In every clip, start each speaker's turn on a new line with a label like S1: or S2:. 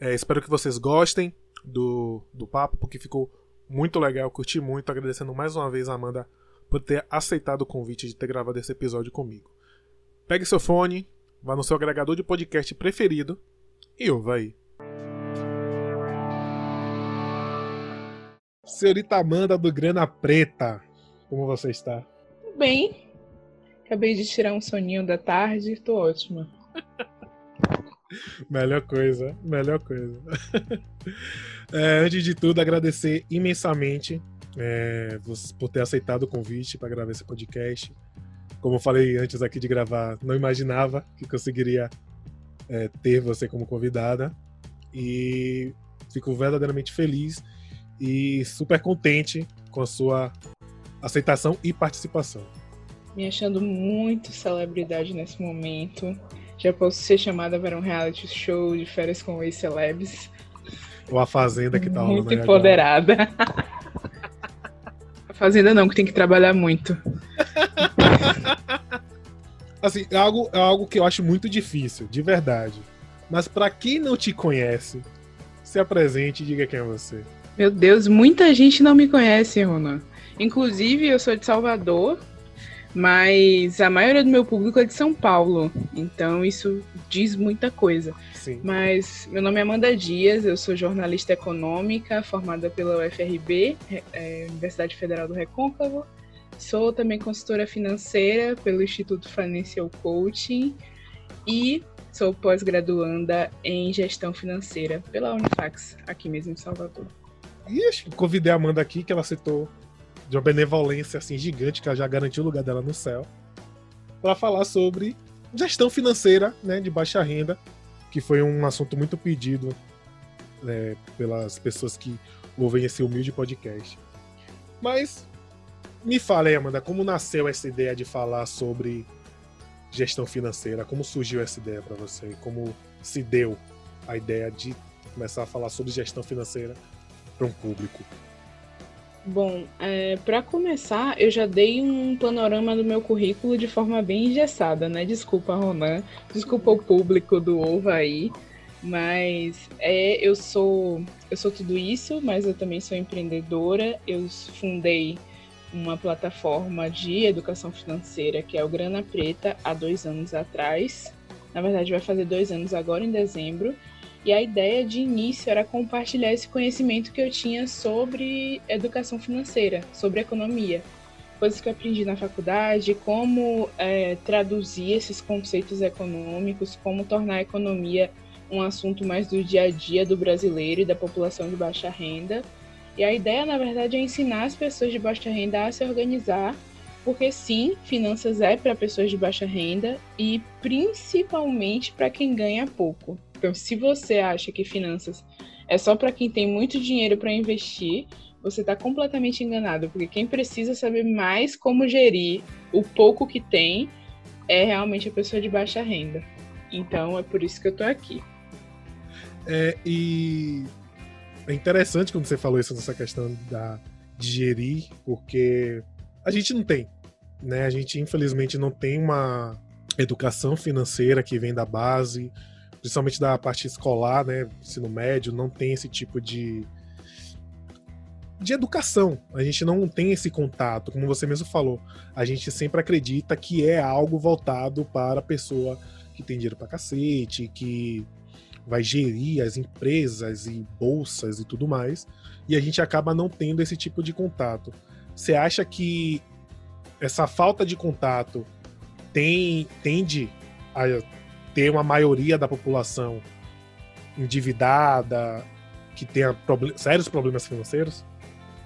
S1: É, espero que vocês gostem do, do papo, porque ficou muito legal, curti muito, agradecendo mais uma vez a Amanda por ter aceitado o convite de ter gravado esse episódio comigo. Pegue seu fone, vá no seu agregador de podcast preferido e ouva aí. Senhorita Amanda do Grana Preta, como você está?
S2: Bem, acabei de tirar um soninho da tarde, tô ótima.
S1: Melhor coisa, melhor coisa. é, antes de tudo, agradecer imensamente é, por ter aceitado o convite para gravar esse podcast. Como eu falei antes aqui de gravar, não imaginava que conseguiria é, ter você como convidada. E fico verdadeiramente feliz e super contente com a sua aceitação e participação.
S2: Me achando muito celebridade nesse momento. Já posso ser chamada para um reality show de férias com ex celebs.
S1: Ou a Fazenda que tá
S2: Muito empoderada. a Fazenda não, que tem que trabalhar muito.
S1: assim, é algo, é algo que eu acho muito difícil, de verdade. Mas para quem não te conhece, se apresente e diga quem é você.
S2: Meu Deus, muita gente não me conhece, Ronan. Inclusive, eu sou de Salvador, mas a maioria do meu público é de São Paulo, então isso diz muita coisa.
S1: Sim.
S2: Mas meu nome é Amanda Dias, eu sou jornalista econômica, formada pela UFRB, é, Universidade Federal do Recôncavo. Sou também consultora financeira pelo Instituto Financial Coaching e sou pós-graduanda em gestão financeira pela Unifax, aqui mesmo em Salvador.
S1: E acho que convidei a Amanda aqui, que ela citou de uma benevolência assim gigante que ela já garantiu o lugar dela no céu, para falar sobre gestão financeira, né, de baixa renda, que foi um assunto muito pedido né, pelas pessoas que ouvem esse humilde podcast. Mas me fala aí, Amanda, como nasceu essa ideia de falar sobre gestão financeira? Como surgiu essa ideia para você? Como se deu a ideia de começar a falar sobre gestão financeira para um público?
S2: Bom, é, para começar, eu já dei um panorama do meu currículo de forma bem engessada, né? Desculpa, Ronan, desculpa o público do Ovo aí, mas é, eu sou eu sou tudo isso, mas eu também sou empreendedora. Eu fundei uma plataforma de educação financeira que é o Grana Preta há dois anos atrás. Na verdade, vai fazer dois anos agora em dezembro. E a ideia de início era compartilhar esse conhecimento que eu tinha sobre educação financeira, sobre economia. Coisas que eu aprendi na faculdade, como é, traduzir esses conceitos econômicos, como tornar a economia um assunto mais do dia a dia do brasileiro e da população de baixa renda. E a ideia, na verdade, é ensinar as pessoas de baixa renda a se organizar, porque sim, finanças é para pessoas de baixa renda e principalmente para quem ganha pouco. Então, se você acha que finanças é só para quem tem muito dinheiro para investir, você está completamente enganado, porque quem precisa saber mais como gerir o pouco que tem é realmente a pessoa de baixa renda. Então, é por isso que eu estou aqui.
S1: É, e é interessante quando você falou isso nessa questão da, de gerir, porque a gente não tem, né? A gente infelizmente não tem uma educação financeira que vem da base, principalmente da parte escolar, né, ensino médio, não tem esse tipo de de educação. A gente não tem esse contato, como você mesmo falou. A gente sempre acredita que é algo voltado para a pessoa que tem dinheiro para cacete, que vai gerir as empresas e bolsas e tudo mais, e a gente acaba não tendo esse tipo de contato. Você acha que essa falta de contato tem tende a ter uma maioria da população endividada, que tenha problem sérios problemas financeiros?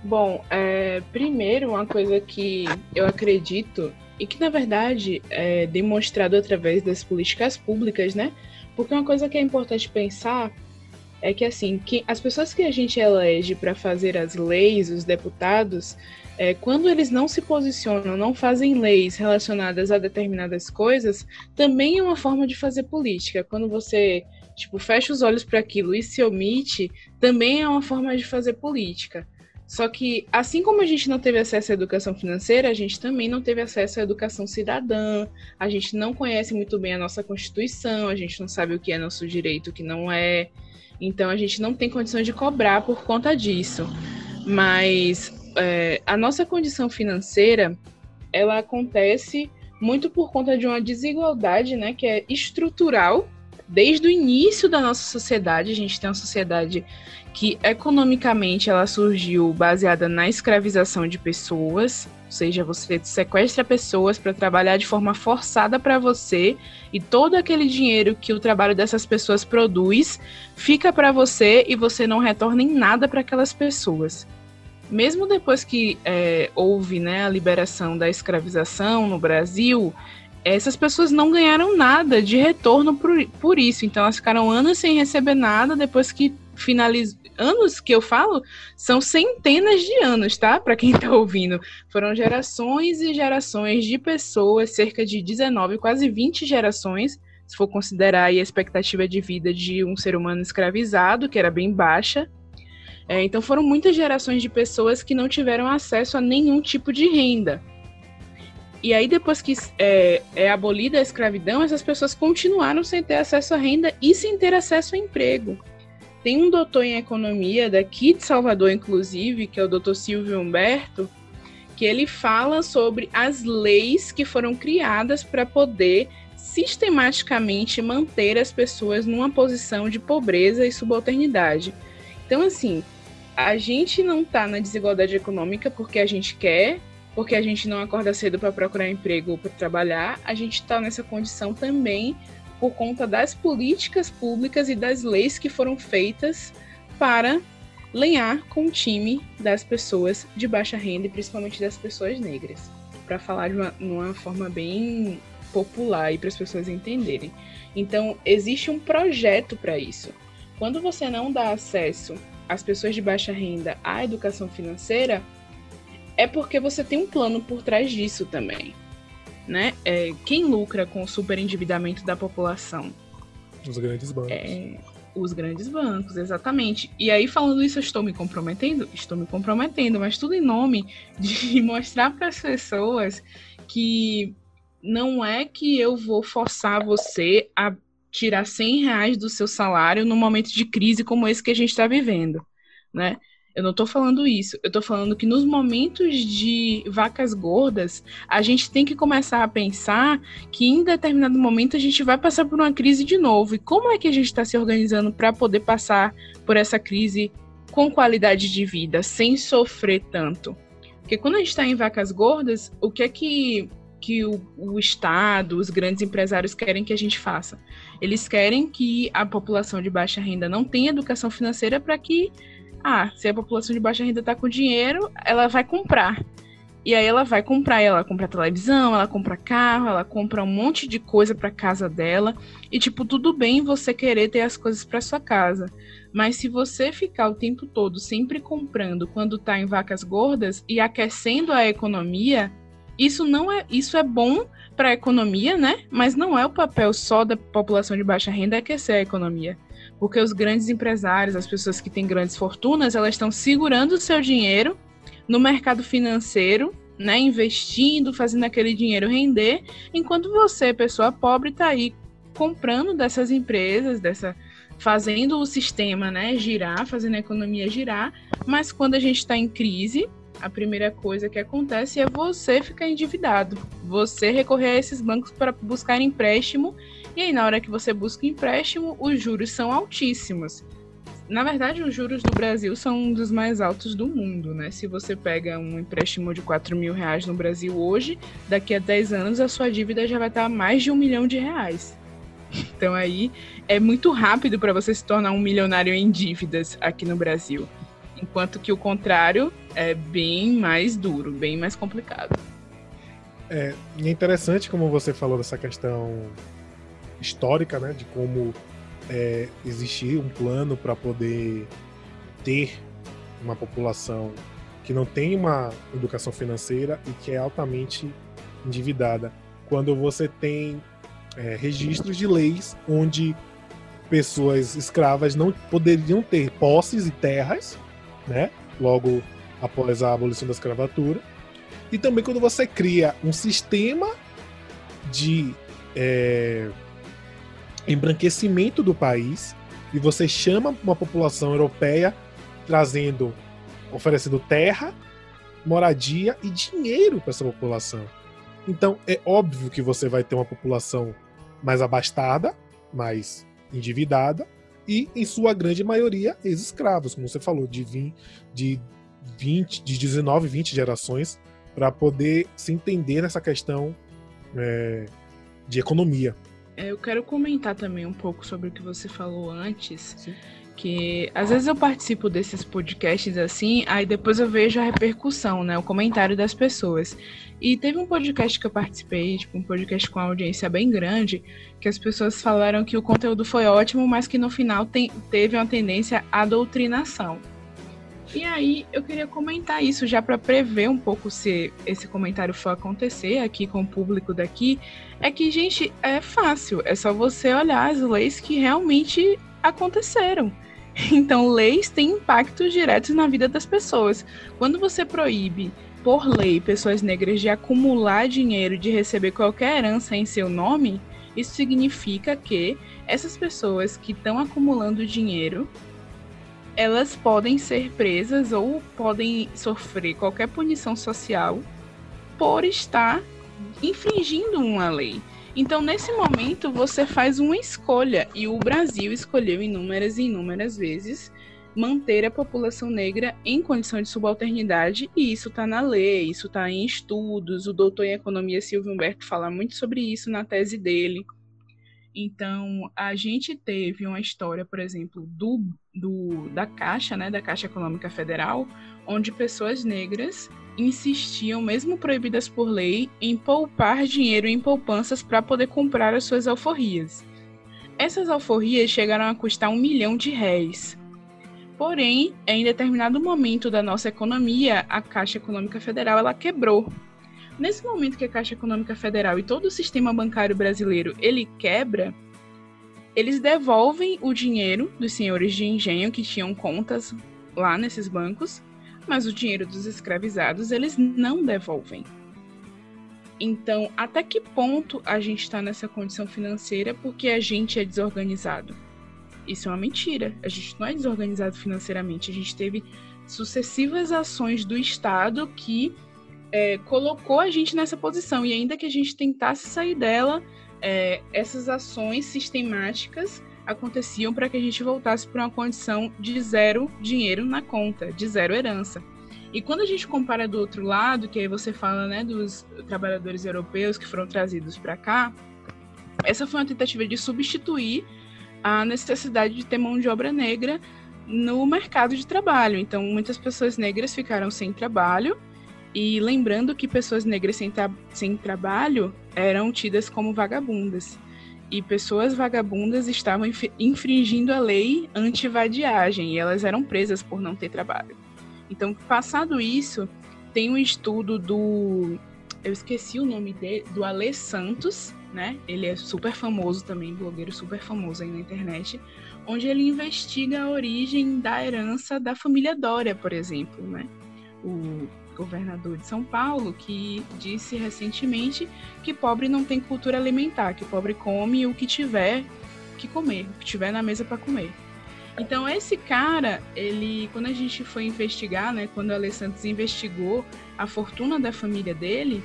S2: Bom, é, primeiro, uma coisa que eu acredito, e que na verdade é demonstrado através das políticas públicas, né? Porque uma coisa que é importante pensar é que assim, que as pessoas que a gente elege para fazer as leis, os deputados, é, quando eles não se posicionam, não fazem leis relacionadas a determinadas coisas, também é uma forma de fazer política. Quando você tipo fecha os olhos para aquilo e se omite, também é uma forma de fazer política. Só que, assim como a gente não teve acesso à educação financeira, a gente também não teve acesso à educação cidadã, a gente não conhece muito bem a nossa Constituição, a gente não sabe o que é nosso direito, o que não é. Então a gente não tem condições de cobrar por conta disso. Mas é, a nossa condição financeira ela acontece muito por conta de uma desigualdade, né, que é estrutural desde o início da nossa sociedade. A gente tem uma sociedade que economicamente ela surgiu baseada na escravização de pessoas, ou seja, você sequestra pessoas para trabalhar de forma forçada para você e todo aquele dinheiro que o trabalho dessas pessoas produz fica para você e você não retorna em nada para aquelas pessoas. Mesmo depois que é, houve né, a liberação da escravização no Brasil, essas pessoas não ganharam nada de retorno por, por isso. Então elas ficaram anos sem receber nada depois que finalizou. Anos que eu falo são centenas de anos, tá? Para quem tá ouvindo. Foram gerações e gerações de pessoas, cerca de 19, quase 20 gerações, se for considerar a expectativa de vida de um ser humano escravizado, que era bem baixa. É, então foram muitas gerações de pessoas que não tiveram acesso a nenhum tipo de renda. E aí, depois que é, é, abolida a escravidão, essas pessoas continuaram sem ter acesso à renda e sem ter acesso ao emprego. Tem um doutor em economia daqui de Salvador, inclusive, que é o doutor Silvio Humberto, que ele fala sobre as leis que foram criadas para poder sistematicamente manter as pessoas numa posição de pobreza e subalternidade. Então, assim, a gente não está na desigualdade econômica porque a gente quer, porque a gente não acorda cedo para procurar emprego ou para trabalhar, a gente está nessa condição também por conta das políticas públicas e das leis que foram feitas para lenhar com o time das pessoas de baixa renda e principalmente das pessoas negras, para falar de uma, uma forma bem popular e para as pessoas entenderem. Então, existe um projeto para isso. Quando você não dá acesso às pessoas de baixa renda à educação financeira, é porque você tem um plano por trás disso também. Né? É, quem lucra com o superendividamento da população?
S1: Os grandes bancos.
S2: É, os grandes bancos, exatamente. E aí, falando isso, eu estou me comprometendo? Estou me comprometendo, mas tudo em nome de mostrar para as pessoas que não é que eu vou forçar você a tirar 100 reais do seu salário num momento de crise como esse que a gente está vivendo, né? Eu não estou falando isso. Eu estou falando que nos momentos de vacas gordas, a gente tem que começar a pensar que em determinado momento a gente vai passar por uma crise de novo. E como é que a gente está se organizando para poder passar por essa crise com qualidade de vida, sem sofrer tanto? Porque quando a gente está em vacas gordas, o que é que que o, o, Estado, os grandes empresários querem que a gente faça. Eles querem que a população de baixa renda não tenha educação financeira para que ah, se a população de baixa renda está com dinheiro, ela vai comprar. E aí ela vai comprar, ela compra televisão, ela compra carro, ela compra um monte de coisa para casa dela. E tipo, tudo bem você querer ter as coisas para sua casa, mas se você ficar o tempo todo sempre comprando quando tá em vacas gordas e aquecendo a economia, isso não é, isso é bom para a economia, né? Mas não é o papel só da população de baixa renda aquecer a economia porque os grandes empresários, as pessoas que têm grandes fortunas, elas estão segurando o seu dinheiro no mercado financeiro, né, investindo, fazendo aquele dinheiro render, enquanto você, pessoa pobre, está aí comprando dessas empresas, dessa fazendo o sistema, né, girar, fazendo a economia girar, mas quando a gente está em crise, a primeira coisa que acontece é você ficar endividado, você recorrer a esses bancos para buscar empréstimo e aí, na hora que você busca empréstimo, os juros são altíssimos. Na verdade, os juros do Brasil são um dos mais altos do mundo, né? Se você pega um empréstimo de 4 mil reais no Brasil hoje, daqui a 10 anos a sua dívida já vai estar mais de um milhão de reais. Então aí é muito rápido para você se tornar um milionário em dívidas aqui no Brasil. Enquanto que o contrário é bem mais duro, bem mais complicado.
S1: É, é interessante como você falou dessa questão histórica, né, de como é, existir um plano para poder ter uma população que não tem uma educação financeira e que é altamente endividada. Quando você tem é, registros de leis onde pessoas escravas não poderiam ter posses e terras, né? Logo após a abolição da escravatura. E também quando você cria um sistema de é, embranquecimento do país, e você chama uma população europeia trazendo, oferecendo terra, moradia e dinheiro para essa população. Então é óbvio que você vai ter uma população mais abastada, mais endividada e, em sua grande maioria, ex-escravos, como você falou, de 20, de 20, de 19, 20 gerações para poder se entender nessa questão é, de economia.
S2: É, eu quero comentar também um pouco sobre o que você falou antes, Sim. que às vezes eu participo desses podcasts assim, aí depois eu vejo a repercussão, né, o comentário das pessoas. E teve um podcast que eu participei, tipo um podcast com audiência bem grande, que as pessoas falaram que o conteúdo foi ótimo, mas que no final tem, teve uma tendência à doutrinação. E aí eu queria comentar isso já para prever um pouco se esse comentário for acontecer aqui com o público daqui, é que gente, é fácil, é só você olhar as leis que realmente aconteceram. Então, leis têm impactos diretos na vida das pessoas. Quando você proíbe, por lei, pessoas negras de acumular dinheiro, de receber qualquer herança em seu nome, isso significa que essas pessoas que estão acumulando dinheiro elas podem ser presas ou podem sofrer qualquer punição social por estar infringindo uma lei. Então, nesse momento, você faz uma escolha, e o Brasil escolheu inúmeras e inúmeras vezes manter a população negra em condição de subalternidade, e isso está na lei, isso está em estudos. O doutor em economia Silvio Humberto fala muito sobre isso na tese dele. Então, a gente teve uma história, por exemplo, do, do, da Caixa, né, da Caixa Econômica Federal, onde pessoas negras insistiam, mesmo proibidas por lei, em poupar dinheiro em poupanças para poder comprar as suas alforrias. Essas alforrias chegaram a custar um milhão de réis. Porém, em determinado momento da nossa economia, a Caixa Econômica Federal ela quebrou Nesse momento que a Caixa Econômica Federal e todo o sistema bancário brasileiro ele quebra, eles devolvem o dinheiro dos senhores de engenho que tinham contas lá nesses bancos, mas o dinheiro dos escravizados eles não devolvem. Então, até que ponto a gente está nessa condição financeira porque a gente é desorganizado? Isso é uma mentira. A gente não é desorganizado financeiramente. A gente teve sucessivas ações do Estado que é, colocou a gente nessa posição. E ainda que a gente tentasse sair dela, é, essas ações sistemáticas aconteciam para que a gente voltasse para uma condição de zero dinheiro na conta, de zero herança. E quando a gente compara do outro lado, que aí você fala né, dos trabalhadores europeus que foram trazidos para cá, essa foi uma tentativa de substituir a necessidade de ter mão de obra negra no mercado de trabalho. Então, muitas pessoas negras ficaram sem trabalho e lembrando que pessoas negras sem, tra sem trabalho eram tidas como vagabundas. E pessoas vagabundas estavam infringindo a lei anti-vadiagem e elas eram presas por não ter trabalho. Então, passado isso, tem um estudo do. Eu esqueci o nome dele, do Alê Santos, né? Ele é super famoso também, blogueiro super famoso aí na internet, onde ele investiga a origem da herança da família Dória, por exemplo, né? O governador de São Paulo, que disse recentemente que pobre não tem cultura alimentar, que pobre come o que tiver que comer, o que tiver na mesa para comer. Então esse cara, ele, quando a gente foi investigar, né, quando a Alessandro investigou a fortuna da família dele,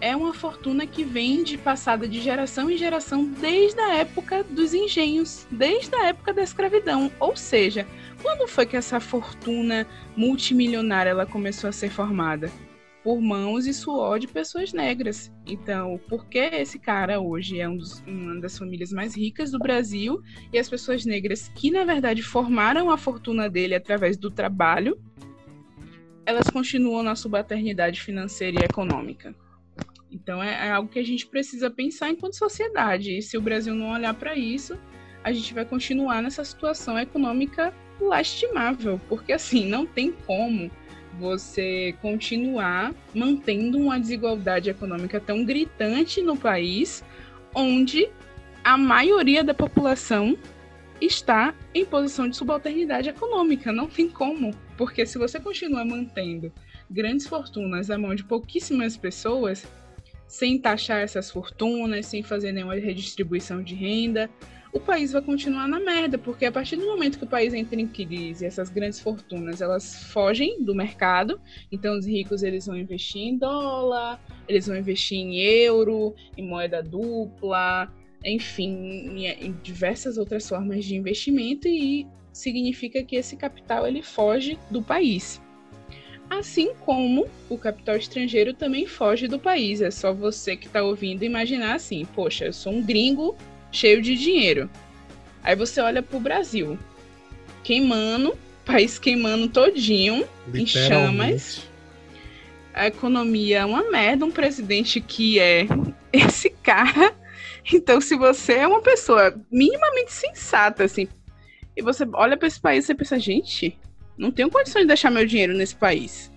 S2: é uma fortuna que vem de passada de geração em geração desde a época dos engenhos, desde a época da escravidão. Ou seja, quando foi que essa fortuna multimilionária ela começou a ser formada? Por mãos e suor de pessoas negras. Então, por que esse cara hoje é um dos, uma das famílias mais ricas do Brasil e as pessoas negras que, na verdade, formaram a fortuna dele através do trabalho, elas continuam na subalternidade financeira e econômica? Então é, é, algo que a gente precisa pensar enquanto sociedade. E se o Brasil não olhar para isso, a gente vai continuar nessa situação econômica lastimável, porque assim, não tem como você continuar mantendo uma desigualdade econômica tão gritante no país, onde a maioria da população está em posição de subalternidade econômica. Não tem como, porque se você continua mantendo grandes fortunas à mão de pouquíssimas pessoas, sem taxar essas fortunas, sem fazer nenhuma redistribuição de renda, o país vai continuar na merda, porque a partir do momento que o país entra em crise, essas grandes fortunas, elas fogem do mercado, então os ricos eles vão investir em dólar, eles vão investir em euro, em moeda dupla, enfim, em diversas outras formas de investimento e significa que esse capital ele foge do país. Assim como o capital estrangeiro também foge do país. É só você que está ouvindo imaginar assim: poxa, eu sou um gringo cheio de dinheiro. Aí você olha para o Brasil, queimando, país queimando todinho, em chamas. A economia é uma merda, um presidente que é esse cara. Então, se você é uma pessoa minimamente sensata, assim, e você olha para esse país e pensa, gente, não tenho condições de deixar meu dinheiro nesse país.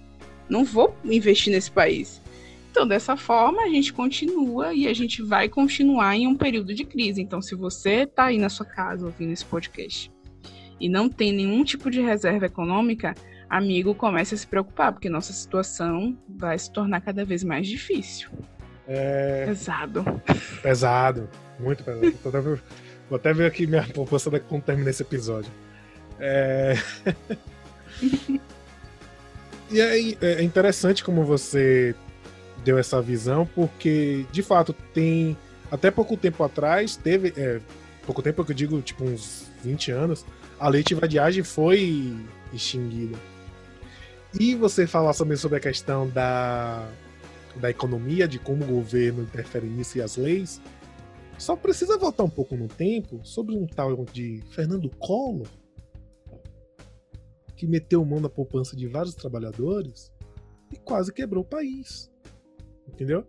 S2: Não vou investir nesse país. Então, dessa forma, a gente continua e a gente vai continuar em um período de crise. Então, se você está aí na sua casa ouvindo esse podcast e não tem nenhum tipo de reserva econômica, amigo, comece a se preocupar, porque nossa situação vai se tornar cada vez mais difícil.
S1: É...
S2: Pesado.
S1: Pesado. Muito pesado. Vou até ver aqui minha proposta da quando terminar esse episódio. É... e é, é interessante como você deu essa visão, porque de fato tem. Até pouco tempo atrás, teve. É, pouco tempo que eu digo, tipo, uns 20 anos, a lei de vadiagem foi extinguida. E você falar também sobre a questão da, da economia, de como o governo interfere nisso e as leis, só precisa voltar um pouco no tempo sobre um tal de Fernando Collor, que meteu mão na poupança de vários trabalhadores e quase quebrou o país entendeu?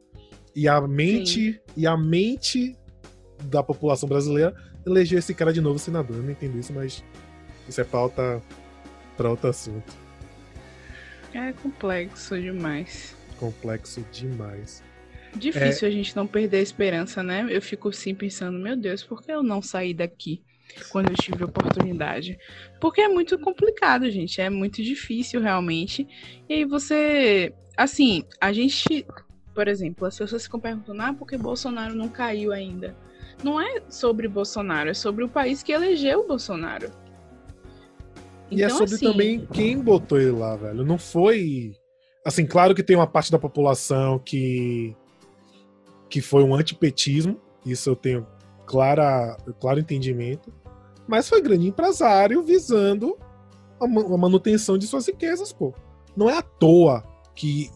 S1: E a mente Sim. e a mente da população brasileira elegeu esse cara de novo senador. Eu não entendo isso, mas isso é pauta para outro assunto.
S2: É complexo demais.
S1: Complexo demais.
S2: Difícil é... a gente não perder a esperança, né? Eu fico sim pensando, meu Deus, por que eu não saí daqui quando eu tive oportunidade? Porque é muito complicado, gente. É muito difícil, realmente. E aí você. Assim, a gente por exemplo, as pessoas ficam perguntando: ah, por que Bolsonaro não caiu ainda? Não é sobre Bolsonaro, é sobre o país que elegeu Bolsonaro.
S1: E é então, é sobre assim... também quem botou ele lá, velho. Não foi. Assim, claro que tem uma parte da população que. que foi um antipetismo, isso eu tenho clara, claro entendimento. Mas foi grande empresário visando a manutenção de suas riquezas, pô. Não é à toa que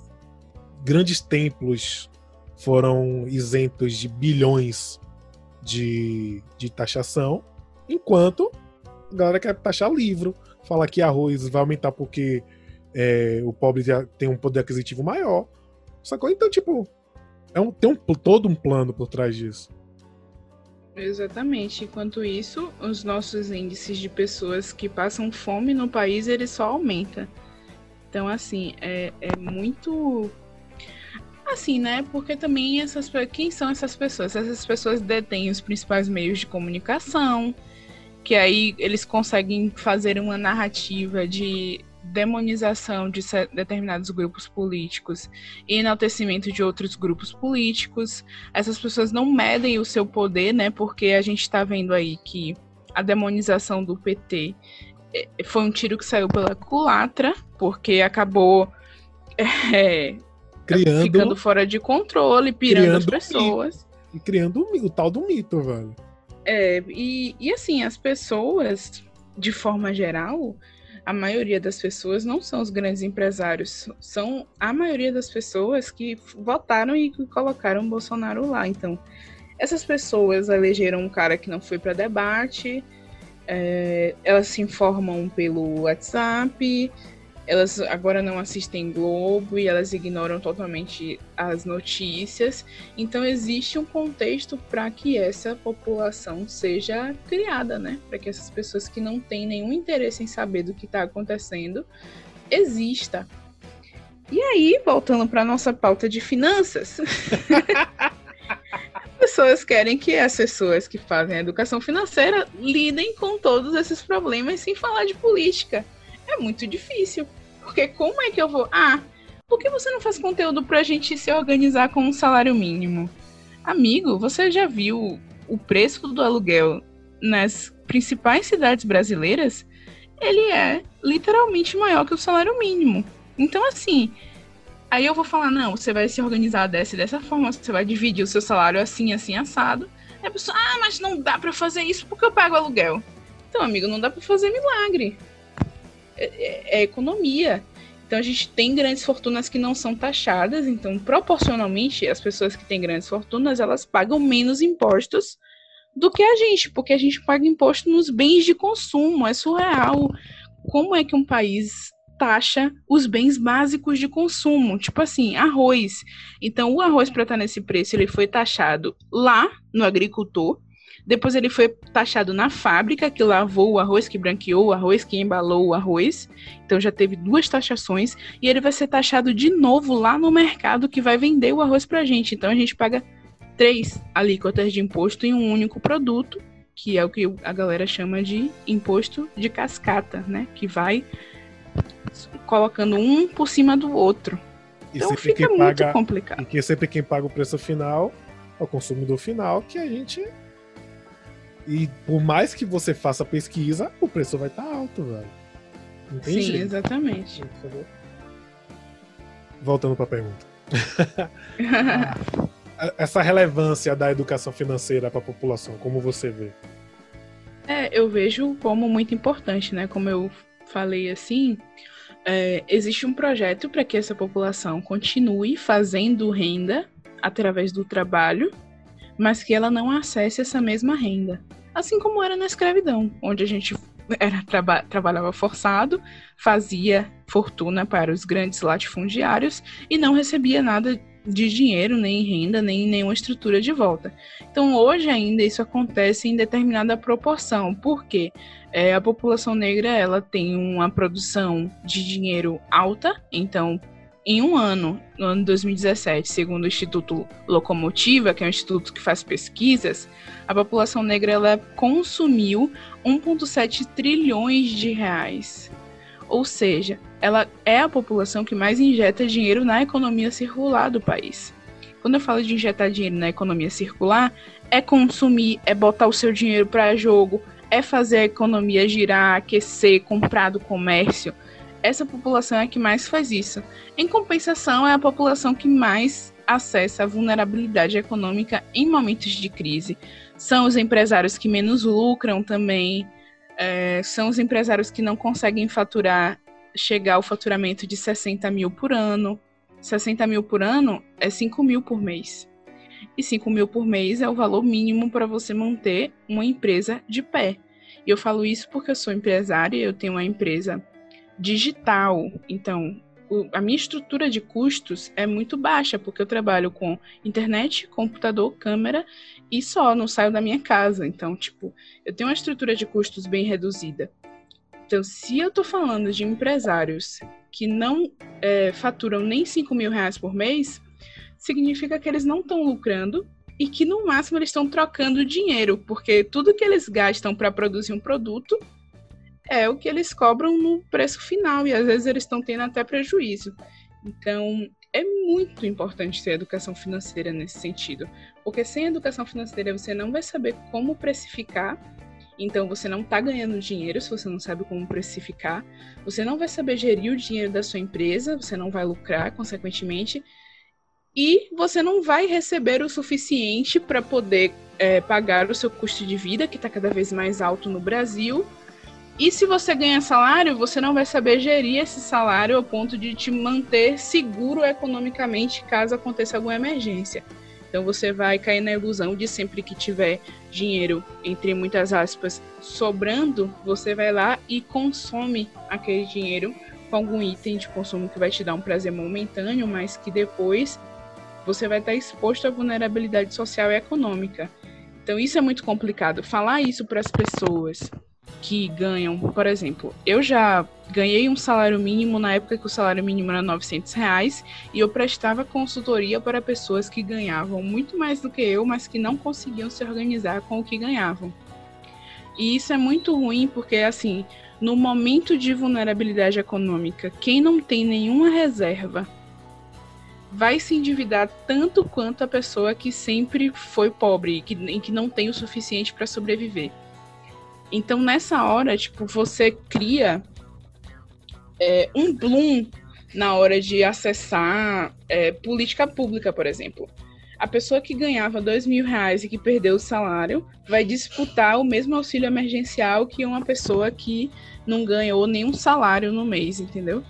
S1: grandes templos foram isentos de bilhões de, de taxação, enquanto a galera quer taxar livro, fala que arroz vai aumentar porque é, o pobre tem um poder aquisitivo maior. Sacou? Então, tipo, é um, tem um, todo um plano por trás disso.
S2: Exatamente. Enquanto isso, os nossos índices de pessoas que passam fome no país, ele só aumenta. Então, assim, é, é muito assim, né? Porque também essas quem são essas pessoas? Essas pessoas detêm os principais meios de comunicação, que aí eles conseguem fazer uma narrativa de demonização de determinados grupos políticos e enaltecimento de outros grupos políticos. Essas pessoas não medem o seu poder, né? Porque a gente está vendo aí que a demonização do PT é, foi um tiro que saiu pela culatra, porque acabou é, criando, ficando fora de controle, pirando as pessoas.
S1: E criando o, o, tal do mito, velho.
S2: É, e, e assim, as pessoas, de forma geral, a maioria das pessoas não são os grandes empresários, são a maioria das pessoas que votaram e colocaram Bolsonaro lá. Então, essas pessoas elegeram um cara que não foi para debate, é, elas se informam pelo WhatsApp, elas agora não assistem Globo e elas ignoram totalmente as notícias. Então existe um contexto para que essa população seja criada, né? Para que essas pessoas que não têm nenhum interesse em saber do que está acontecendo exista. E aí, voltando para nossa pauta de finanças, pessoas querem que as pessoas que fazem a educação financeira lidem com todos esses problemas sem falar de política. É muito difícil. Porque como é que eu vou. Ah, por que você não faz conteúdo pra gente se organizar com um salário mínimo? Amigo, você já viu o preço do aluguel nas principais cidades brasileiras, ele é literalmente maior que o salário mínimo. Então, assim, aí eu vou falar, não, você vai se organizar dessa e dessa forma, você vai dividir o seu salário assim, assim, assado. Aí a pessoa, ah, mas não dá para fazer isso porque eu pago aluguel. Então, amigo, não dá para fazer milagre. É, é, economia. Então a gente tem grandes fortunas que não são taxadas, então proporcionalmente as pessoas que têm grandes fortunas, elas pagam menos impostos do que a gente, porque a gente paga imposto nos bens de consumo, é surreal. Como é que um país taxa os bens básicos de consumo, tipo assim, arroz. Então, o arroz para estar nesse preço, ele foi taxado lá no agricultor, depois ele foi taxado na fábrica, que lavou o arroz, que branqueou o arroz, que embalou o arroz. Então já teve duas taxações. E ele vai ser taxado de novo lá no mercado que vai vender o arroz pra gente. Então a gente paga três alíquotas de imposto em um único produto, que é o que a galera chama de imposto de cascata, né? Que vai colocando um por cima do outro. E então fica muito paga, complicado.
S1: E que sempre quem paga o preço final é o consumidor final, que a gente e por mais que você faça pesquisa, o preço vai estar tá alto, velho.
S2: Não tem Sim, jeito. exatamente.
S1: Voltando para a pergunta. Essa relevância da educação financeira para a população, como você vê?
S2: É, eu vejo como muito importante, né? Como eu falei assim, é, existe um projeto para que essa população continue fazendo renda através do trabalho mas que ela não acesse essa mesma renda. Assim como era na escravidão, onde a gente era traba trabalhava forçado, fazia fortuna para os grandes latifundiários e não recebia nada de dinheiro, nem renda, nem nenhuma estrutura de volta. Então, hoje ainda isso acontece em determinada proporção, porque é, a população negra ela tem uma produção de dinheiro alta, então em um ano, no ano 2017, segundo o Instituto Locomotiva, que é um instituto que faz pesquisas, a população negra ela consumiu 1,7 trilhões de reais. Ou seja, ela é a população que mais injeta dinheiro na economia circular do país. Quando eu falo de injetar dinheiro na economia circular, é consumir, é botar o seu dinheiro para jogo, é fazer a economia girar, aquecer, comprar do comércio essa população é a que mais faz isso. Em compensação, é a população que mais acessa a vulnerabilidade econômica em momentos de crise. São os empresários que menos lucram também, é, são os empresários que não conseguem faturar, chegar ao faturamento de 60 mil por ano. 60 mil por ano é 5 mil por mês. E 5 mil por mês é o valor mínimo para você manter uma empresa de pé. E eu falo isso porque eu sou empresária, eu tenho uma empresa digital. Então, o, a minha estrutura de custos é muito baixa, porque eu trabalho com internet, computador, câmera e só, não saio da minha casa. Então, tipo, eu tenho uma estrutura de custos bem reduzida. Então, se eu estou falando de empresários que não é, faturam nem 5 mil reais por mês, significa que eles não estão lucrando e que no máximo eles estão trocando dinheiro, porque tudo que eles gastam para produzir um produto é o que eles cobram no preço final e às vezes eles estão tendo até prejuízo. Então, é muito importante ter educação financeira nesse sentido, porque sem educação financeira você não vai saber como precificar, então você não está ganhando dinheiro se você não sabe como precificar, você não vai saber gerir o dinheiro da sua empresa, você não vai lucrar, consequentemente, e você não vai receber o suficiente para poder é, pagar o seu custo de vida, que está cada vez mais alto no Brasil, e se você ganha salário, você não vai saber gerir esse salário ao ponto de te manter seguro economicamente caso aconteça alguma emergência. Então você vai cair na ilusão de sempre que tiver dinheiro, entre muitas aspas, sobrando, você vai lá e consome aquele dinheiro com algum item de consumo que vai te dar um prazer momentâneo, mas que depois você vai estar exposto à vulnerabilidade social e econômica. Então isso é muito complicado. Falar isso para as pessoas que ganham, por exemplo, eu já ganhei um salário mínimo na época que o salário mínimo era 900 reais e eu prestava consultoria para pessoas que ganhavam muito mais do que eu, mas que não conseguiam se organizar com o que ganhavam. E isso é muito ruim porque, assim, no momento de vulnerabilidade econômica, quem não tem nenhuma reserva vai se endividar tanto quanto a pessoa que sempre foi pobre e que, que não tem o suficiente para sobreviver. Então, nessa hora, tipo, você cria é, um bloom na hora de acessar é, política pública, por exemplo. A pessoa que ganhava dois mil reais e que perdeu o salário vai disputar o mesmo auxílio emergencial que uma pessoa que não ganhou nenhum salário no mês, entendeu?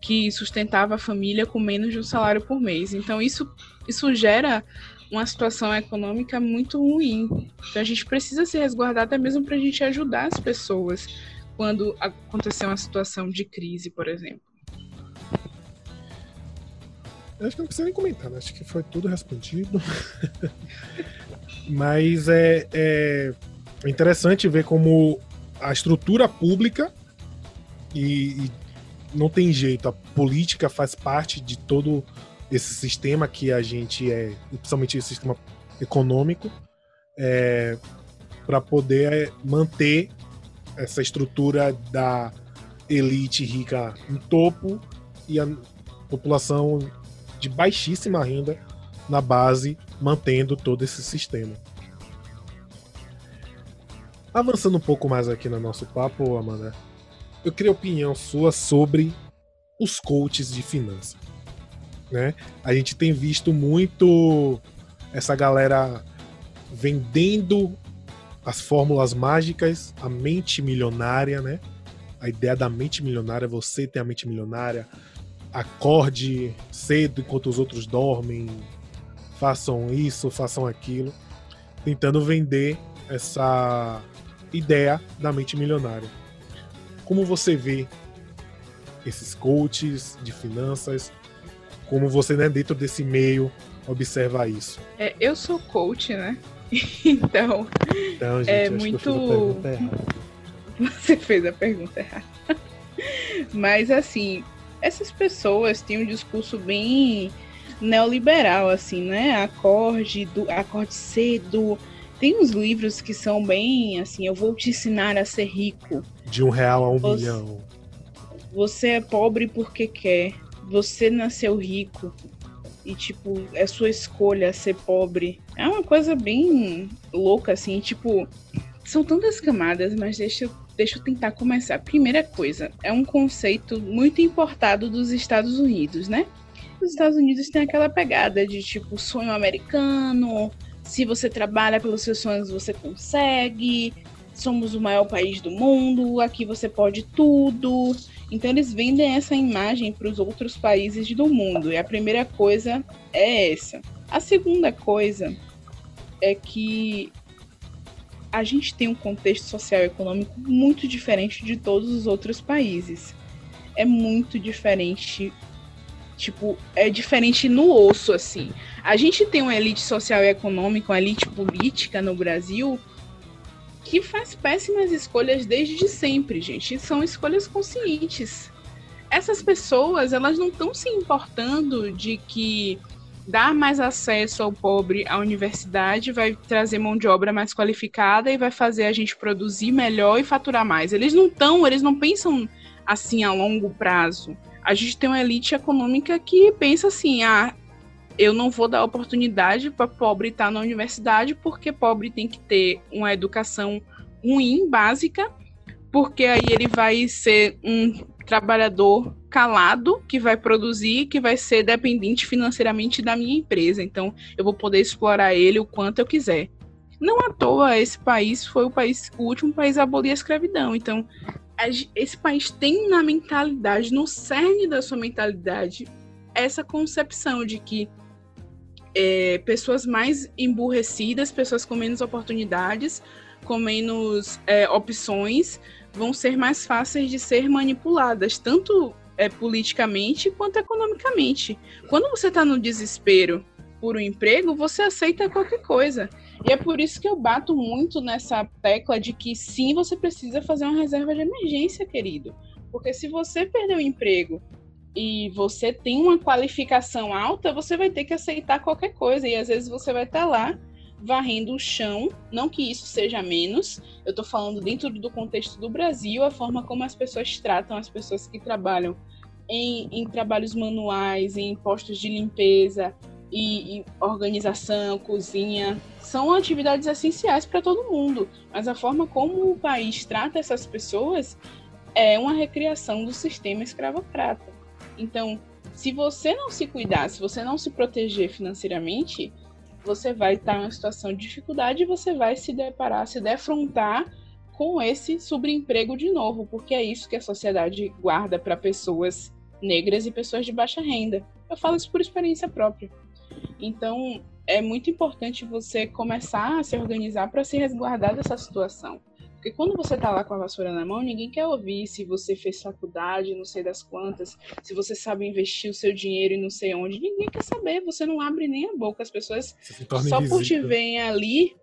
S2: Que sustentava a família com menos de um salário por mês. Então, isso, isso gera uma situação econômica muito ruim. Então, a gente precisa se resguardar até mesmo para a gente ajudar as pessoas quando acontecer uma situação de crise, por exemplo.
S1: Eu acho que não precisa nem comentar, né? Acho que foi tudo respondido. Mas é, é interessante ver como a estrutura pública e, e, não tem jeito, a política faz parte de todo esse sistema que a gente é, principalmente o sistema econômico, é, para poder manter essa estrutura da elite rica no topo e a população de baixíssima renda na base, mantendo todo esse sistema. Avançando um pouco mais aqui no nosso papo, Amanda, eu queria opinião sua sobre os coaches de finanças. Né? A gente tem visto muito essa galera vendendo as fórmulas mágicas, a mente milionária, né? A ideia da mente milionária, você tem a mente milionária, acorde cedo enquanto os outros dormem, façam isso, façam aquilo, tentando vender essa ideia da mente milionária. Como você vê esses coaches de finanças? Como você, né, dentro desse meio, observa isso?
S2: É, eu sou coach, né? então, então gente, é muito. Você fez a pergunta errada. Mas assim, essas pessoas têm um discurso bem neoliberal, assim, né? Acorde, do, acorde cedo. Tem uns livros que são bem assim, eu vou te ensinar a ser rico.
S1: De um real a um você, milhão.
S2: Você é pobre porque quer. Você nasceu rico. E, tipo, é sua escolha ser pobre. É uma coisa bem louca, assim, tipo. São tantas camadas, mas deixa eu deixa eu tentar começar. Primeira coisa, é um conceito muito importado dos Estados Unidos, né? Os Estados Unidos têm aquela pegada de tipo sonho americano, se você trabalha pelos seus sonhos, você consegue. Somos o maior país do mundo, aqui você pode tudo. Então eles vendem essa imagem para os outros países do mundo. E a primeira coisa é essa. A segunda coisa é que a gente tem um contexto social e econômico muito diferente de todos os outros países. É muito diferente. Tipo, é diferente no osso, assim. A gente tem uma elite social e econômica, uma elite política no Brasil que faz péssimas escolhas desde sempre, gente. São escolhas conscientes. Essas pessoas, elas não estão se importando de que dar mais acesso ao pobre à universidade vai trazer mão de obra mais qualificada e vai fazer a gente produzir melhor e faturar mais. Eles não estão, eles não pensam assim a longo prazo. A gente tem uma elite econômica que pensa assim: ah, eu não vou dar oportunidade para pobre estar na universidade porque pobre tem que ter uma educação ruim, básica, porque aí ele vai ser um trabalhador calado que vai produzir, que vai ser dependente financeiramente da minha empresa. Então, eu vou poder explorar ele o quanto eu quiser. Não à toa, esse país foi o país, o último país a abolir a escravidão. Então, esse país tem na mentalidade, no cerne da sua mentalidade, essa concepção de que é, pessoas mais emburrecidas, pessoas com menos oportunidades, com menos é, opções, vão ser mais fáceis de ser manipuladas, tanto é, politicamente quanto economicamente. Quando você está no desespero por um emprego, você aceita qualquer coisa. E é por isso que eu bato muito nessa tecla de que sim, você precisa fazer uma reserva de emergência, querido. Porque se você perder o emprego e você tem uma qualificação alta, você vai ter que aceitar qualquer coisa. E às vezes você vai estar tá lá varrendo o chão, não que isso seja menos, eu estou falando dentro do contexto do Brasil, a forma como as pessoas tratam as pessoas que trabalham em, em trabalhos manuais, em postos de limpeza, e, e organização, cozinha, são atividades essenciais para todo mundo. Mas a forma como o país trata essas pessoas é uma recriação do sistema escravocrata. Então, se você não se cuidar, se você não se proteger financeiramente, você vai estar em uma situação de dificuldade e você vai se deparar, se defrontar com esse subemprego de novo, porque é isso que a sociedade guarda para pessoas negras e pessoas de baixa renda. Eu falo isso por experiência própria. Então, é muito importante você começar a se organizar para se resguardar dessa situação. Porque quando você tá lá com a vassoura na mão, ninguém quer ouvir se você fez faculdade, não sei das quantas, se você sabe investir o seu dinheiro e não sei onde. Ninguém quer saber, você não abre nem a boca. As pessoas, só por te verem ali,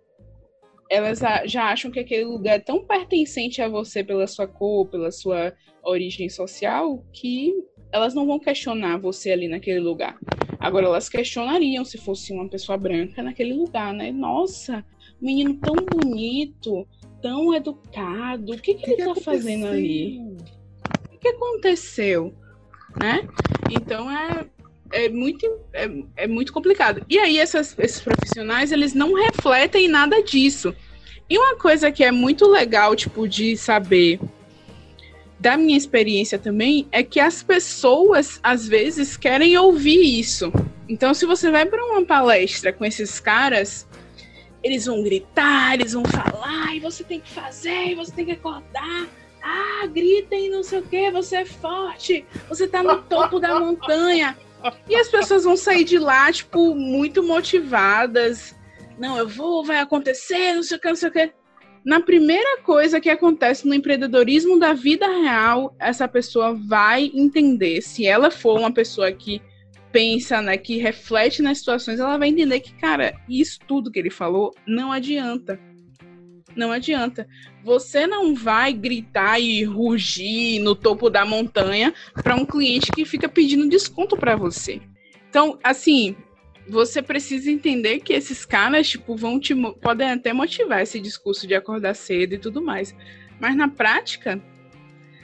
S2: elas já acham que aquele lugar é tão pertencente a você pela sua cor, pela sua origem social, que elas não vão questionar você ali naquele lugar. Agora, elas questionariam se fosse uma pessoa branca naquele lugar, né? Nossa, menino tão bonito, tão educado. O que, que, que ele está fazendo ali? O que aconteceu? Né? Então é, é, muito, é, é muito complicado. E aí essas, esses profissionais, eles não refletem nada disso. E uma coisa que é muito legal, tipo, de saber da minha experiência também, é que as pessoas, às vezes, querem ouvir isso. Então, se você vai para uma palestra com esses caras, eles vão gritar, eles vão falar, e você tem que fazer, e você tem que acordar. Ah, gritem, não sei o que, você é forte, você tá no topo da montanha. E as pessoas vão sair de lá, tipo, muito motivadas. Não, eu vou, vai acontecer, não sei o que, não sei o que. Na primeira coisa que acontece no empreendedorismo da vida real, essa pessoa vai entender se ela for uma pessoa que pensa, né, que reflete nas situações, ela vai entender que, cara, isso tudo que ele falou não adianta. Não adianta. Você não vai gritar e rugir no topo da montanha para um cliente que fica pedindo desconto para você. Então, assim, você precisa entender que esses caras, tipo, vão te podem até motivar esse discurso de acordar cedo e tudo mais. Mas na prática,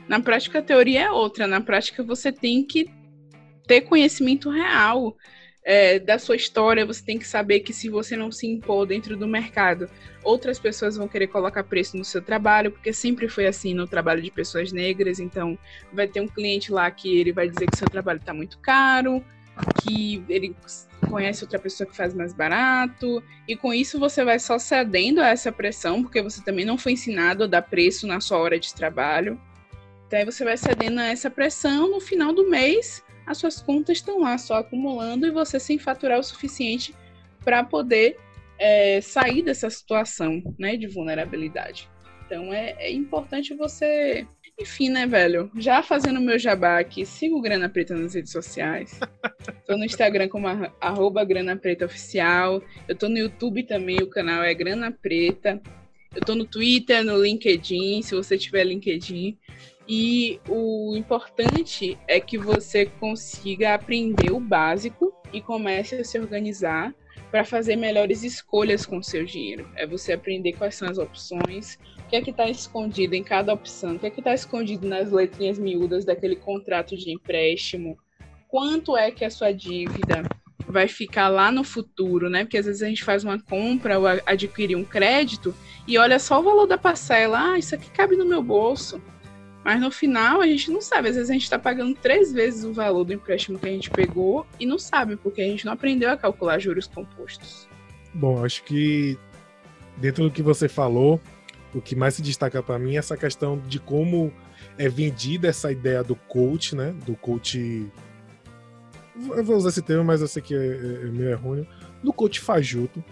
S2: na prática a teoria é outra. Na prática você tem que ter conhecimento real é, da sua história, você tem que saber que se você não se impor dentro do mercado, outras pessoas vão querer colocar preço no seu trabalho, porque sempre foi assim no trabalho de pessoas negras. Então, vai ter um cliente lá que ele vai dizer que seu trabalho está muito caro, que ele conhece outra pessoa que faz mais barato, e com isso você vai só cedendo a essa pressão, porque você também não foi ensinado a dar preço na sua hora de trabalho. Então, aí você vai cedendo a essa pressão no final do mês as suas contas estão lá só acumulando e você sem faturar o suficiente para poder é, sair dessa situação né, de vulnerabilidade. Então é, é, importante você. Enfim, né, velho? Já fazendo meu jabá aqui, siga o Grana Preta nas redes sociais. Tô no Instagram como arroba Grana Preta Oficial. Eu tô no YouTube também, o canal é Grana Preta. Eu tô no Twitter, no LinkedIn, se você tiver LinkedIn. E o importante é que você consiga aprender o básico e comece a se organizar para fazer melhores escolhas com o seu dinheiro. É você aprender quais são as opções, o que é que está escondido em cada opção, o que é que está escondido nas letrinhas miúdas daquele contrato de empréstimo, quanto é que a sua dívida vai ficar lá no futuro, né? Porque às vezes a gente faz uma compra ou adquire um crédito e olha só o valor da parcela, ah, isso aqui cabe no meu bolso. Mas no final a gente não sabe. Às vezes a gente está pagando três vezes o valor do empréstimo que a gente pegou e não sabe, porque a gente não aprendeu a calcular juros compostos.
S1: Bom, acho que dentro do que você falou, o que mais se destaca para mim é essa questão de como é vendida essa ideia do coach, né? Do coach. Eu vou usar esse termo, mas eu sei que é, é, é meio errôneo. Do coach fajuto,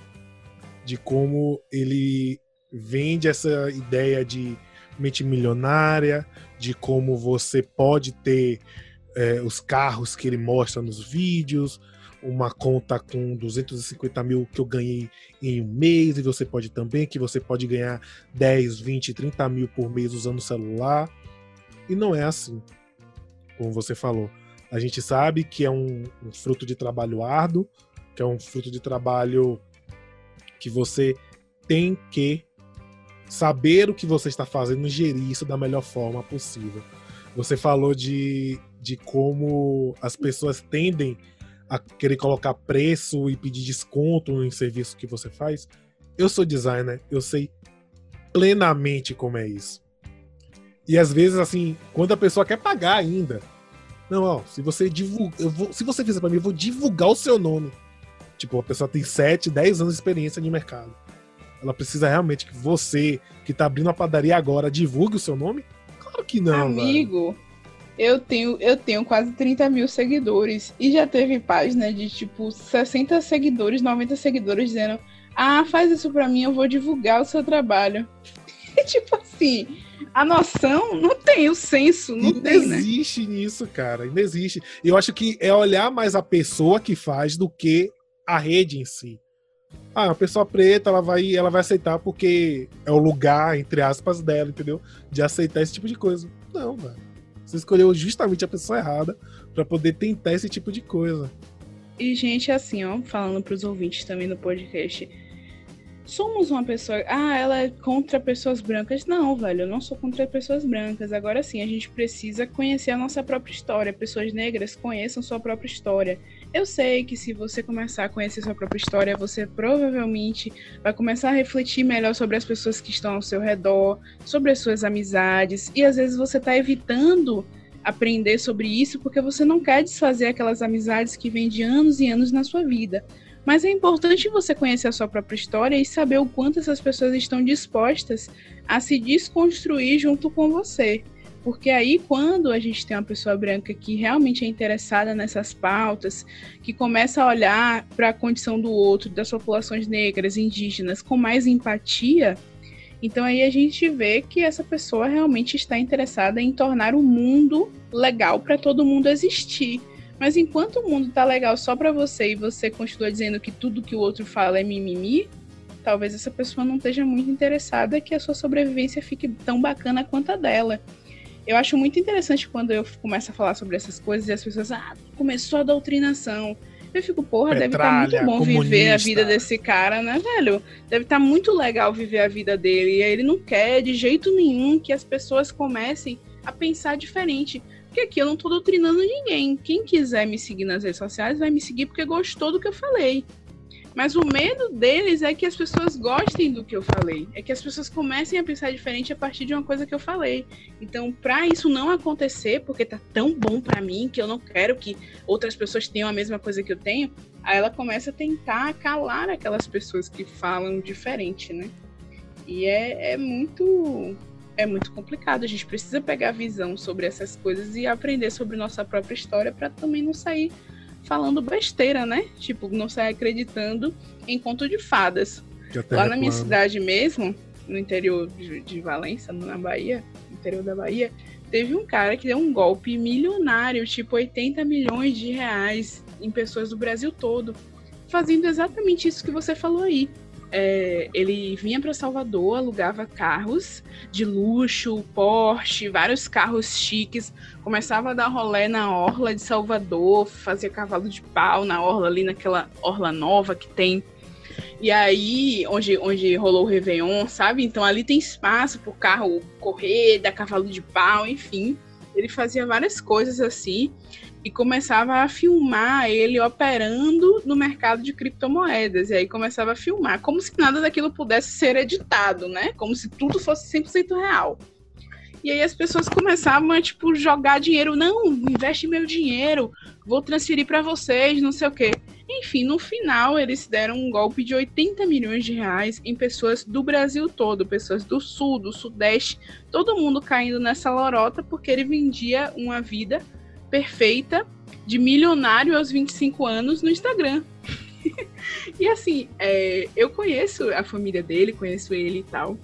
S1: de como ele vende essa ideia de mente milionária, de como você pode ter é, os carros que ele mostra nos vídeos, uma conta com 250 mil que eu ganhei em um mês, e você pode também, que você pode ganhar 10, 20, 30 mil por mês usando o celular. E não é assim, como você falou. A gente sabe que é um, um fruto de trabalho árduo, que é um fruto de trabalho que você tem que saber o que você está fazendo e gerir isso da melhor forma possível. Você falou de, de como as pessoas tendem a querer colocar preço e pedir desconto em serviço que você faz. Eu sou designer, eu sei plenamente como é isso. E às vezes, assim, quando a pessoa quer pagar ainda, não, ó, se você divulga, eu vou, se você fizer para mim, eu vou divulgar o seu nome. Tipo, a pessoa tem 7, 10 anos de experiência de mercado. Ela precisa realmente que você, que tá abrindo a padaria agora, divulgue o seu nome? Claro que não.
S2: Amigo, eu tenho, eu tenho quase 30 mil seguidores. E já teve página de tipo 60 seguidores, 90 seguidores dizendo: Ah, faz isso pra mim, eu vou divulgar o seu trabalho. Tipo assim, a noção não tem, o senso não
S1: Ainda
S2: tem, né?
S1: existe nisso, cara. Ainda existe. Eu acho que é olhar mais a pessoa que faz do que a rede em si. Ah, a pessoa preta, ela vai, ela vai aceitar porque é o lugar, entre aspas, dela, entendeu? De aceitar esse tipo de coisa. Não, velho. Você escolheu justamente a pessoa errada para poder tentar esse tipo de coisa.
S2: E, gente, assim, ó, falando pros ouvintes também no podcast, somos uma pessoa. Ah, ela é contra pessoas brancas. Não, velho, eu não sou contra pessoas brancas. Agora sim, a gente precisa conhecer a nossa própria história. Pessoas negras conheçam sua própria história. Eu sei que se você começar a conhecer sua própria história, você provavelmente vai começar a refletir melhor sobre as pessoas que estão ao seu redor, sobre as suas amizades, e às vezes você está evitando aprender sobre isso porque você não quer desfazer aquelas amizades que vêm de anos e anos na sua vida. Mas é importante você conhecer a sua própria história e saber o quanto essas pessoas estão dispostas a se desconstruir junto com você. Porque aí, quando a gente tem uma pessoa branca que realmente é interessada nessas pautas, que começa a olhar para a condição do outro, das populações negras, indígenas, com mais empatia, então aí a gente vê que essa pessoa realmente está interessada em tornar o mundo legal para todo mundo existir. Mas enquanto o mundo tá legal só para você e você continua dizendo que tudo que o outro fala é mimimi, talvez essa pessoa não esteja muito interessada que a sua sobrevivência fique tão bacana quanto a dela. Eu acho muito interessante quando eu começo a falar sobre essas coisas e as pessoas, ah, começou a doutrinação. Eu fico, porra, deve estar tá muito bom comunista. viver a vida desse cara, né, velho? Deve estar tá muito legal viver a vida dele. E ele não quer de jeito nenhum que as pessoas comecem a pensar diferente. Porque aqui eu não tô doutrinando ninguém. Quem quiser me seguir nas redes sociais vai me seguir porque gostou do que eu falei. Mas o medo deles é que as pessoas gostem do que eu falei. É que as pessoas comecem a pensar diferente a partir de uma coisa que eu falei. Então, para isso não acontecer, porque tá tão bom para mim que eu não quero que outras pessoas tenham a mesma coisa que eu tenho, aí ela começa a tentar calar aquelas pessoas que falam diferente, né? E é, é muito é muito complicado. A gente precisa pegar visão sobre essas coisas e aprender sobre nossa própria história para também não sair falando besteira, né? Tipo, não sair acreditando em conto de fadas. Lá na minha cidade mesmo, no interior de, Valença, na Bahia, no interior da Bahia, teve um cara que deu um golpe milionário, tipo 80 milhões de reais em pessoas do Brasil todo, fazendo exatamente isso que você falou aí é, ele vinha para Salvador, alugava carros de luxo, Porsche, vários carros chiques, começava a dar rolé na orla de Salvador, fazia cavalo de pau na orla ali naquela orla nova que tem. E aí, onde, onde rolou o Réveillon, sabe? Então ali tem espaço para o carro correr, dar cavalo de pau, enfim. Ele fazia várias coisas assim e começava a filmar ele operando no mercado de criptomoedas. E aí começava a filmar, como se nada daquilo pudesse ser editado, né? Como se tudo fosse 100% real. E aí as pessoas começavam a, tipo, jogar dinheiro. Não, investe meu dinheiro, vou transferir para vocês, não sei o quê. Enfim, no final eles deram um golpe de 80 milhões de reais em pessoas do Brasil todo, pessoas do sul, do sudeste, todo mundo caindo nessa lorota porque ele vendia uma vida perfeita de milionário aos 25 anos no Instagram. e assim, é, eu conheço a família dele, conheço ele e tal.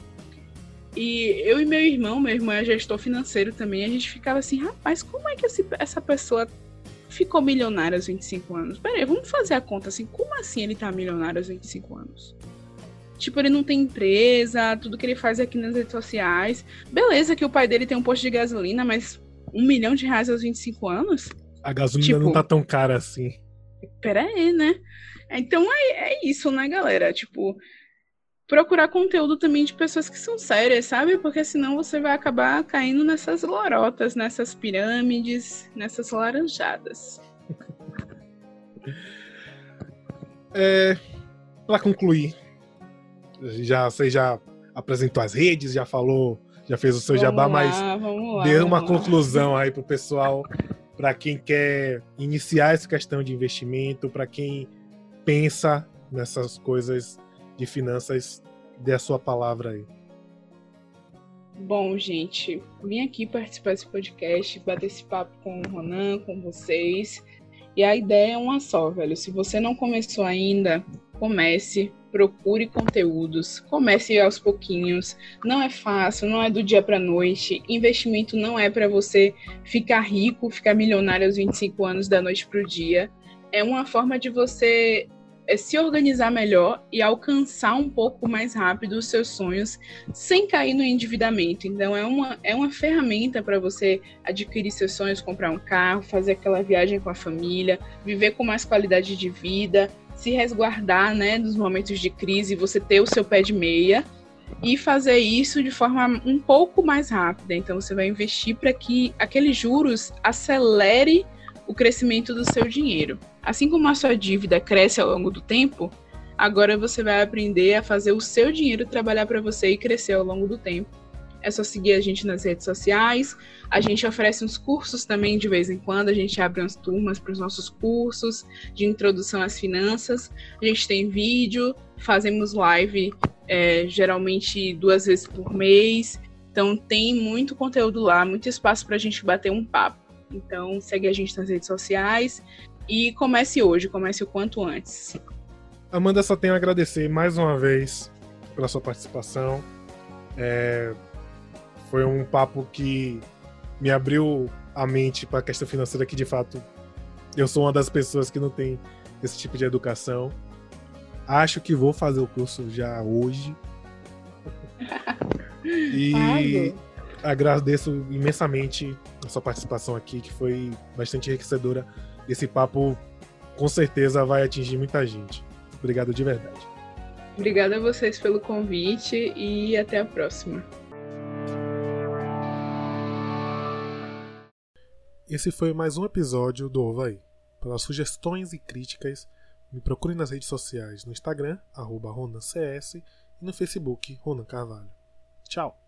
S2: E eu e meu irmão, meu irmão é gestor financeiro também, a gente ficava assim, rapaz, como é que essa pessoa ficou milionário aos 25 anos? Peraí, vamos fazer a conta assim, como assim ele tá milionário aos 25 anos? Tipo, ele não tem empresa, tudo que ele faz é aqui nas redes sociais. Beleza que o pai dele tem um posto de gasolina, mas um milhão de reais aos 25 anos?
S1: A gasolina tipo, não tá tão cara assim.
S2: Pera aí, né? Então é, é isso, né, galera? Tipo, procurar conteúdo também de pessoas que são sérias, sabe? Porque senão você vai acabar caindo nessas lorotas, nessas pirâmides, nessas laranjadas.
S1: É, para concluir, já você já apresentou as redes, já falou, já fez o seu
S2: vamos
S1: jabá,
S2: lá,
S1: mas
S2: lá,
S1: dê uma conclusão aí pro pessoal, para quem quer iniciar essa questão de investimento, para quem pensa nessas coisas de finanças, dê a sua palavra aí.
S2: Bom, gente, vim aqui participar desse podcast, bater esse papo com o Ronan, com vocês. E a ideia é uma só, velho. Se você não começou ainda, comece, procure conteúdos, comece aos pouquinhos. Não é fácil, não é do dia para noite. Investimento não é para você ficar rico, ficar milionário aos 25 anos da noite para o dia. É uma forma de você é se organizar melhor e alcançar um pouco mais rápido os seus sonhos sem cair no endividamento. Então é uma, é uma ferramenta para você adquirir seus sonhos, comprar um carro, fazer aquela viagem com a família, viver com mais qualidade de vida, se resguardar né, nos momentos de crise, você ter o seu pé de meia e fazer isso de forma um pouco mais rápida. Então você vai investir para que aqueles juros acelere o crescimento do seu dinheiro. Assim como a sua dívida cresce ao longo do tempo, agora você vai aprender a fazer o seu dinheiro trabalhar para você e crescer ao longo do tempo. É só seguir a gente nas redes sociais. A gente oferece uns cursos também de vez em quando. A gente abre umas turmas para os nossos cursos de introdução às finanças. A gente tem vídeo, fazemos live é, geralmente duas vezes por mês. Então tem muito conteúdo lá, muito espaço para a gente bater um papo. Então segue a gente nas redes sociais. E comece hoje, comece o quanto antes.
S1: Amanda, só tenho a agradecer mais uma vez pela sua participação. É, foi um papo que me abriu a mente para a questão financeira que de fato eu sou uma das pessoas que não tem esse tipo de educação. Acho que vou fazer o curso já hoje. e agradeço imensamente a sua participação aqui, que foi bastante enriquecedora esse papo com certeza vai atingir muita gente. Obrigado de verdade.
S2: Obrigada a vocês pelo convite e até a próxima.
S1: Esse foi mais um episódio do Ovaí. Pelas sugestões e críticas, me procure nas redes sociais no Instagram, arroba RonanCS, e no Facebook, Ronan Carvalho. Tchau!